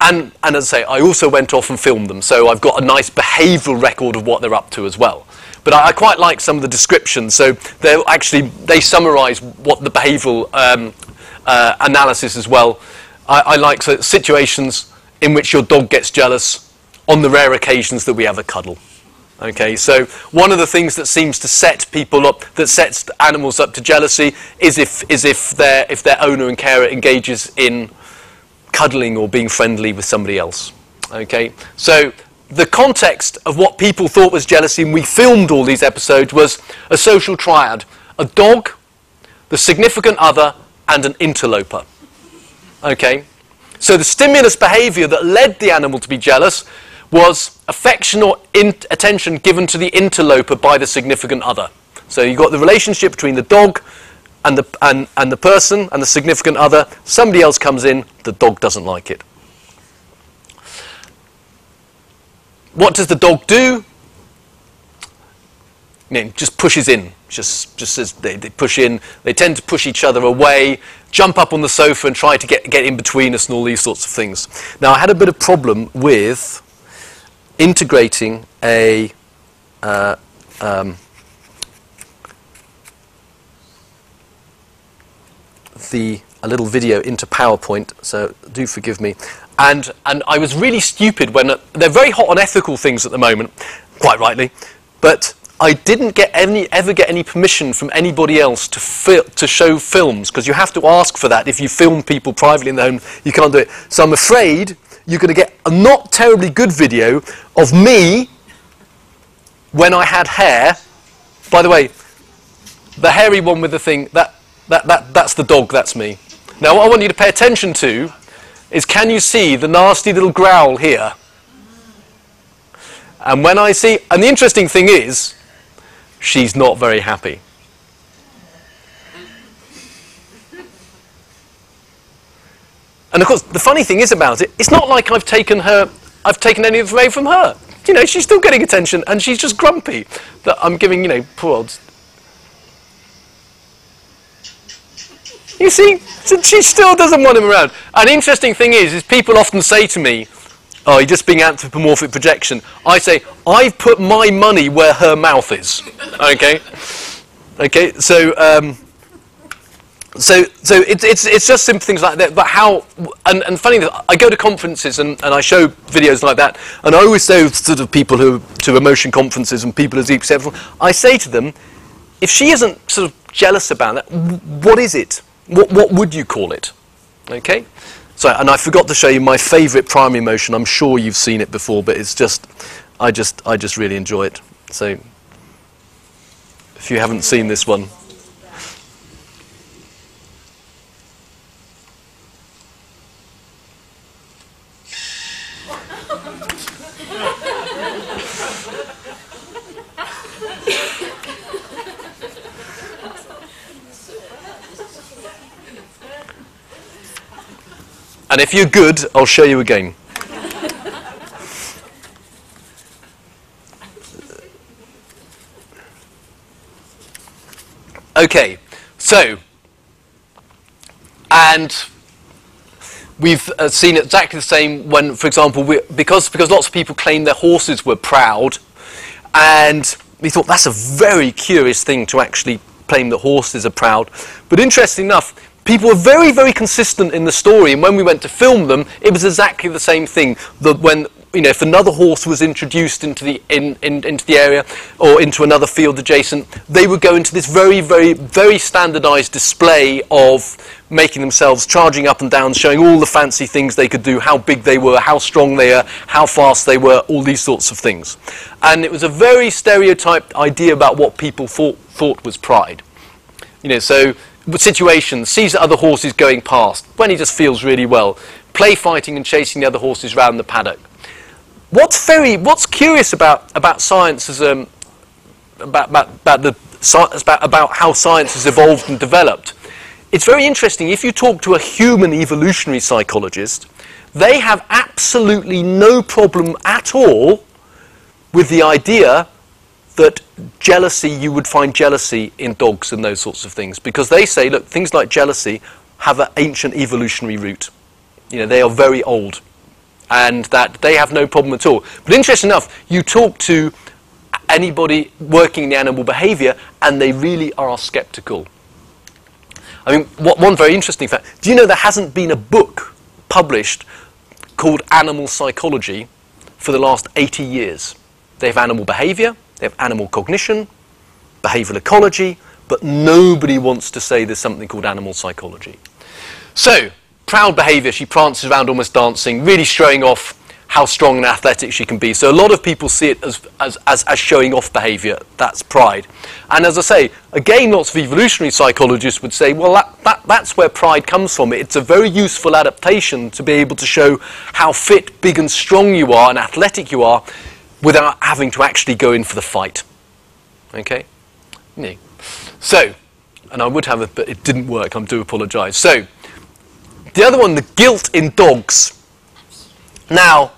And, and as I say, I also went off and filmed them, so I've got a nice behavioural record of what they're up to as well. but I, I quite like some of the descriptions. So they actually they summarise what the behavioural um, uh, analysis as well. I, I like so, situations in which your dog gets jealous on the rare occasions that we have a cuddle. Okay, so one of the things that seems to set people up, that sets animals up to jealousy, is if is if their if their owner and carer engages in cuddling or being friendly with somebody else. Okay, so the context of what people thought was jealousy, and we filmed all these episodes, was a social triad: a dog, the significant other, and an interloper. Okay, so the stimulus behaviour that led the animal to be jealous was affection or in- attention given to the interloper by the significant other. So you've got the relationship between the dog and the, and, and the person and the significant other. Somebody else comes in, the dog doesn't like it. What does the dog do? I mean, just pushes in. Just, just as they, they push in, they tend to push each other away, jump up on the sofa and try to get, get in between us and all these sorts of things. Now, I had a bit of problem with integrating a uh, um, the a little video into PowerPoint, so do forgive me. And and I was really stupid when uh, they're very hot on ethical things at the moment, quite rightly, but I didn't get any ever get any permission from anybody else to to show films because you have to ask for that if you film people privately in their home. You can't do it. So I'm afraid you're going to get a not terribly good video of me when I had hair. By the way, the hairy one with the thing, that, that, that, that's the dog, that's me. Now, what I want you to pay attention to is can you see the nasty little growl here? And when I see, and the interesting thing is, she's not very happy. And of course, the funny thing is about it, it's not like I've taken her, I've taken any away from her. You know, she's still getting attention, and she's just grumpy that I'm giving, you know, poor old. You see, she still doesn't want him around. An interesting thing is, is people often say to me, "Oh, you're just being anthropomorphic projection." I say, "I've put my money where her mouth is." Okay, okay. So. Um, so, so it, it's, it's just simple things like that. But how, and, and funny I go to conferences and, and I show videos like that, and I always say to sort of people who to emotion conferences and people as deep several, I say to them, if she isn't sort of jealous about that, what is it? What, what would you call it? Okay. So, and I forgot to show you my favourite primary emotion. I'm sure you've seen it before, but it's just, I just, I just really enjoy it. So, if you haven't seen this one. And if you're good, I'll show you again. Okay, so, and we've uh, seen exactly the same when, for example, we, because, because lots of people claim their horses were proud, and we thought that's a very curious thing to actually claim that horses are proud. But interesting enough, people were very, very consistent in the story, and when we went to film them, it was exactly the same thing. That when you know, if another horse was introduced into the in, in, into the area or into another field adjacent, they would go into this very, very, very standardised display of making themselves charging up and down, showing all the fancy things they could do, how big they were, how strong they are, how fast they were, all these sorts of things. And it was a very stereotyped idea about what people thought thought was pride. You know, so situations, sees other horses going past, when he just feels really well, play fighting and chasing the other horses around the paddock. What's very, what's curious about, about science is um, about, about, about, the, about, about how science has evolved and developed. It's very interesting. If you talk to a human evolutionary psychologist, they have absolutely no problem at all with the idea that jealousy, you would find jealousy in dogs and those sorts of things. Because they say, look, things like jealousy have an ancient evolutionary root. You know, they are very old. And that they have no problem at all. But interesting enough, you talk to anybody working in the animal behavior, and they really are skeptical. I mean, what, one very interesting fact do you know there hasn't been a book published called Animal Psychology for the last 80 years? They have animal behavior, they have animal cognition, behavioral ecology, but nobody wants to say there's something called animal psychology. So, proud behavior, she prances around almost dancing, really showing off how strong and athletic she can be. So a lot of people see it as, as, as, as showing off behavior. That's pride. And as I say, again, lots of evolutionary psychologists would say, well, that, that, that's where pride comes from. It's a very useful adaptation to be able to show how fit, big and strong you are and athletic you are without having to actually go in for the fight. Okay? So, and I would have it, but it didn't work. I do apologise. So, the other one, the guilt in dogs. Now,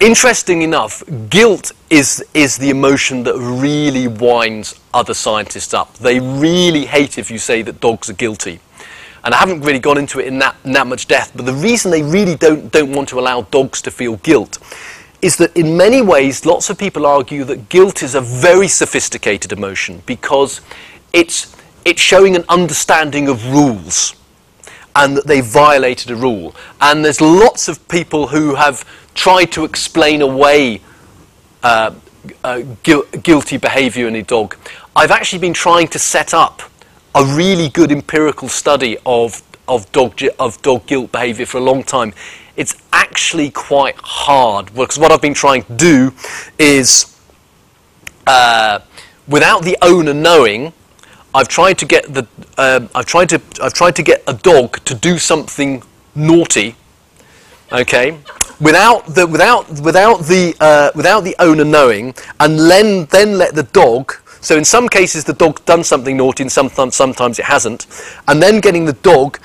interesting enough, guilt is, is the emotion that really winds other scientists up. They really hate if you say that dogs are guilty. And I haven't really gone into it in that, in that much depth, but the reason they really don't, don't want to allow dogs to feel guilt is that in many ways, lots of people argue that guilt is a very sophisticated emotion because it's, it's showing an understanding of rules and that they violated a rule. And there's lots of people who have tried to explain away uh, uh, gu- guilty behavior in a dog. I've actually been trying to set up a really good empirical study of, of, dog, of dog guilt behavior for a long time. It's actually quite hard because what I've been trying to do is, uh, without the owner knowing, I've tried to get the um, I've tried to I've tried to get a dog to do something naughty, okay, without the without without the uh, without the owner knowing, and then then let the dog. So in some cases the dog's done something naughty, and sometimes sometimes it hasn't, and then getting the dog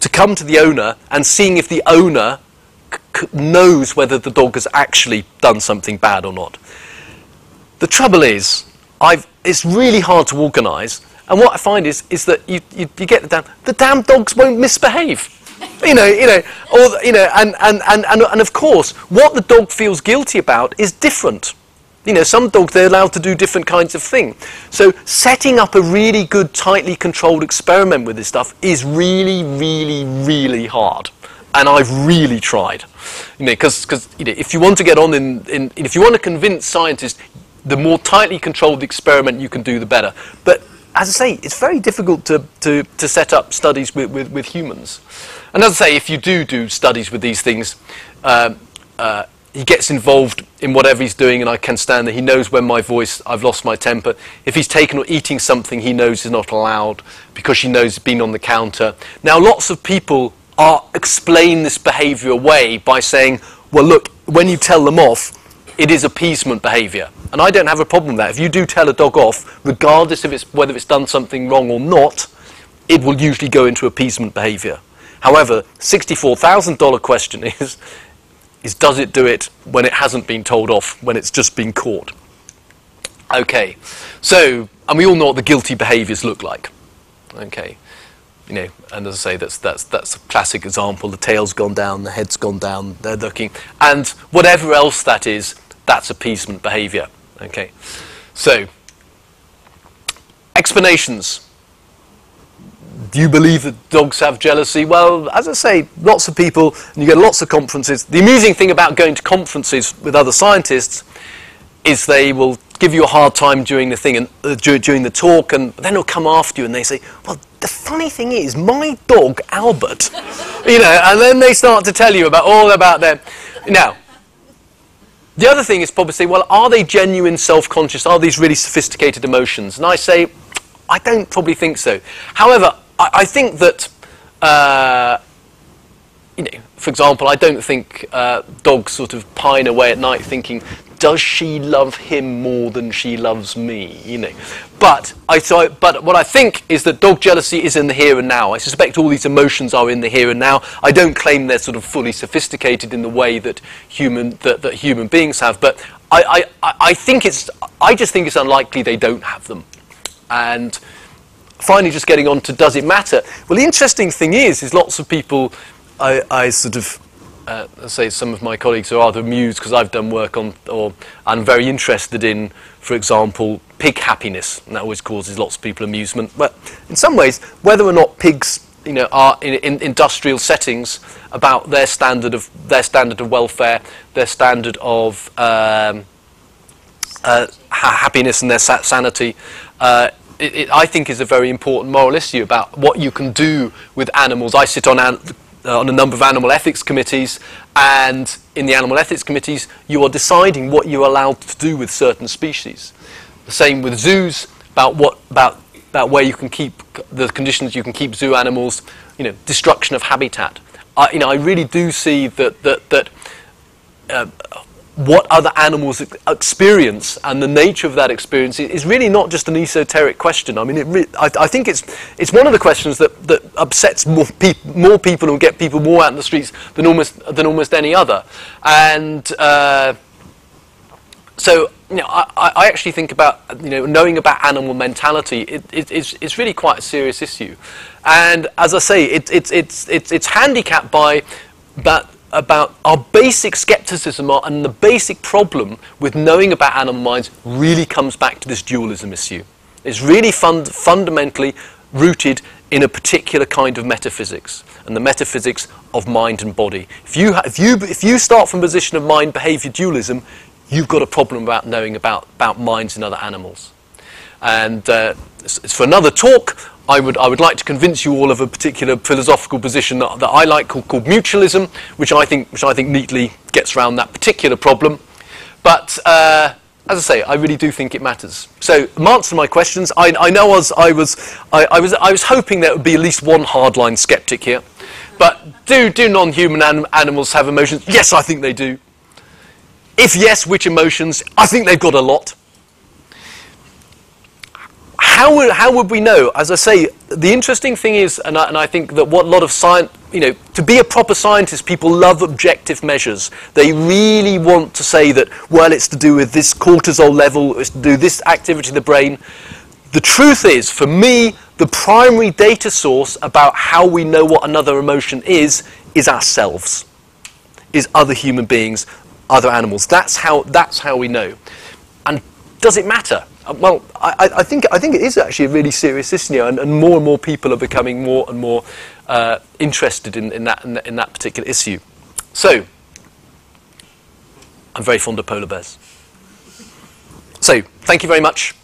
to come to the owner and seeing if the owner c- knows whether the dog has actually done something bad or not. The trouble is, I've, it's really hard to organise, and what I find is, is that you, you, you get the damn, the damn dogs won't misbehave. You know, you know, or, you know, and, and, and, and, and of course, what the dog feels guilty about is different. You know, some dogs, they're allowed to do different kinds of thing. So setting up a really good, tightly controlled experiment with this stuff is really, really, really hard. And I've really tried. You know, because you know, if you want to get on in, in, if you want to convince scientists, the more tightly controlled the experiment you can do, the better. But as I say, it's very difficult to, to, to set up studies with, with, with humans. And as I say, if you do do studies with these things, um, uh, he gets involved in whatever he's doing, and I can stand there. He knows when my voice, I've lost my temper. If he's taken or eating something he knows is not allowed because she knows it's been on the counter. Now, lots of people are explain this behaviour away by saying, well, look, when you tell them off, it is appeasement behaviour. And I don't have a problem with that. If you do tell a dog off, regardless of it's, whether it's done something wrong or not, it will usually go into appeasement behaviour. However, $64,000 question is, is does it do it when it hasn't been told off, when it's just been caught? Okay, so, and we all know what the guilty behaviours look like. Okay, you know, and as I say, that's, that's, that's a classic example. The tail's gone down, the head's gone down, they're looking, and whatever else that is, that's appeasement behaviour. Okay, so, explanations. Do you believe that dogs have jealousy? Well, as I say, lots of people, and you get lots of conferences. The amusing thing about going to conferences with other scientists is they will give you a hard time during the thing and uh, during the talk, and then they'll come after you and they say, "Well, the funny thing is, my dog Albert," you know, and then they start to tell you about all about them. Now, the other thing is probably say, "Well, are they genuine self-conscious? Are these really sophisticated emotions?" And I say, I don't probably think so. However, I, I think that. Uh, you know, for example, I don't think uh, dogs sort of pine away at night thinking, does she love him more than she loves me? You know, but I so I, but what I think is that dog jealousy is in the here and now. I suspect all these emotions are in the here and now. I don't claim they're sort of fully sophisticated in the way that human that, that human beings have, but I, I, I think it's I just think it's unlikely they don't have them, and finally just getting on to does it matter? Well, the interesting thing is, is lots of people I, I sort of uh, let's say some of my colleagues are rather amused because I've done work on, or I'm very interested in, for example, pig happiness, and that always causes lots of people amusement. But in some ways, whether or not pigs, you know, are in, in industrial settings about their standard of their standard of welfare, their standard of um, uh, ha- happiness and their sa- sanity. Uh, it, it, I think is a very important moral issue about what you can do with animals. I sit on an, uh, on a number of animal ethics committees, and in the animal ethics committees, you are deciding what you're allowed to do with certain species. The same with zoos about what about about where you can keep the conditions you can keep zoo animals. You know, destruction of habitat. I, you know, I really do see that that that. Uh, what other animals experience and the nature of that experience is really not just an esoteric question. I mean, it re- I, I think it's, it's one of the questions that, that upsets more, peop- more people and get people more out in the streets than almost, than almost any other. And uh, so, you know, I, I actually think about, you know, knowing about animal mentality, it, it, it's, it's really quite a serious issue. And as I say, it, it's it's, it's, it's handicapped by that about our basic skepticism and the basic problem with knowing about animal minds really comes back to this dualism issue. It's really fund- fundamentally rooted in a particular kind of metaphysics, and the metaphysics of mind and body. If you, if you, if you start from a position of mind behavior dualism, you've got a problem about knowing about, about minds in other animals. And uh, s- s- for another talk, I would, I would like to convince you all of a particular philosophical position that, that I like called, called mutualism, which I, think, which I think neatly gets around that particular problem. But uh, as I say, I really do think it matters. So, to answer my questions, I, I know I was, I, was, I, I, was, I was hoping there would be at least one hardline skeptic here. But do, do non human anim- animals have emotions? Yes, I think they do. If yes, which emotions? I think they've got a lot how would, how would we know? As I say, the interesting thing is, and I, and I think that what a lot of science, you know, to be a proper scientist, people love objective measures. They really want to say that, well, it's to do with this cortisol level, it's to do this activity of the brain. The truth is, for me, the primary data source about how we know what another emotion is, is ourselves, is other human beings, other animals. That's how, that's how we know. And does it matter? Uh, Well, I, I- think, I think it is actually a really serious issue, and, and more and more people are becoming more and more uh, interested in, in, that, in, in that particular issue. So, I'm very fond of polar bears. So, thank you very much.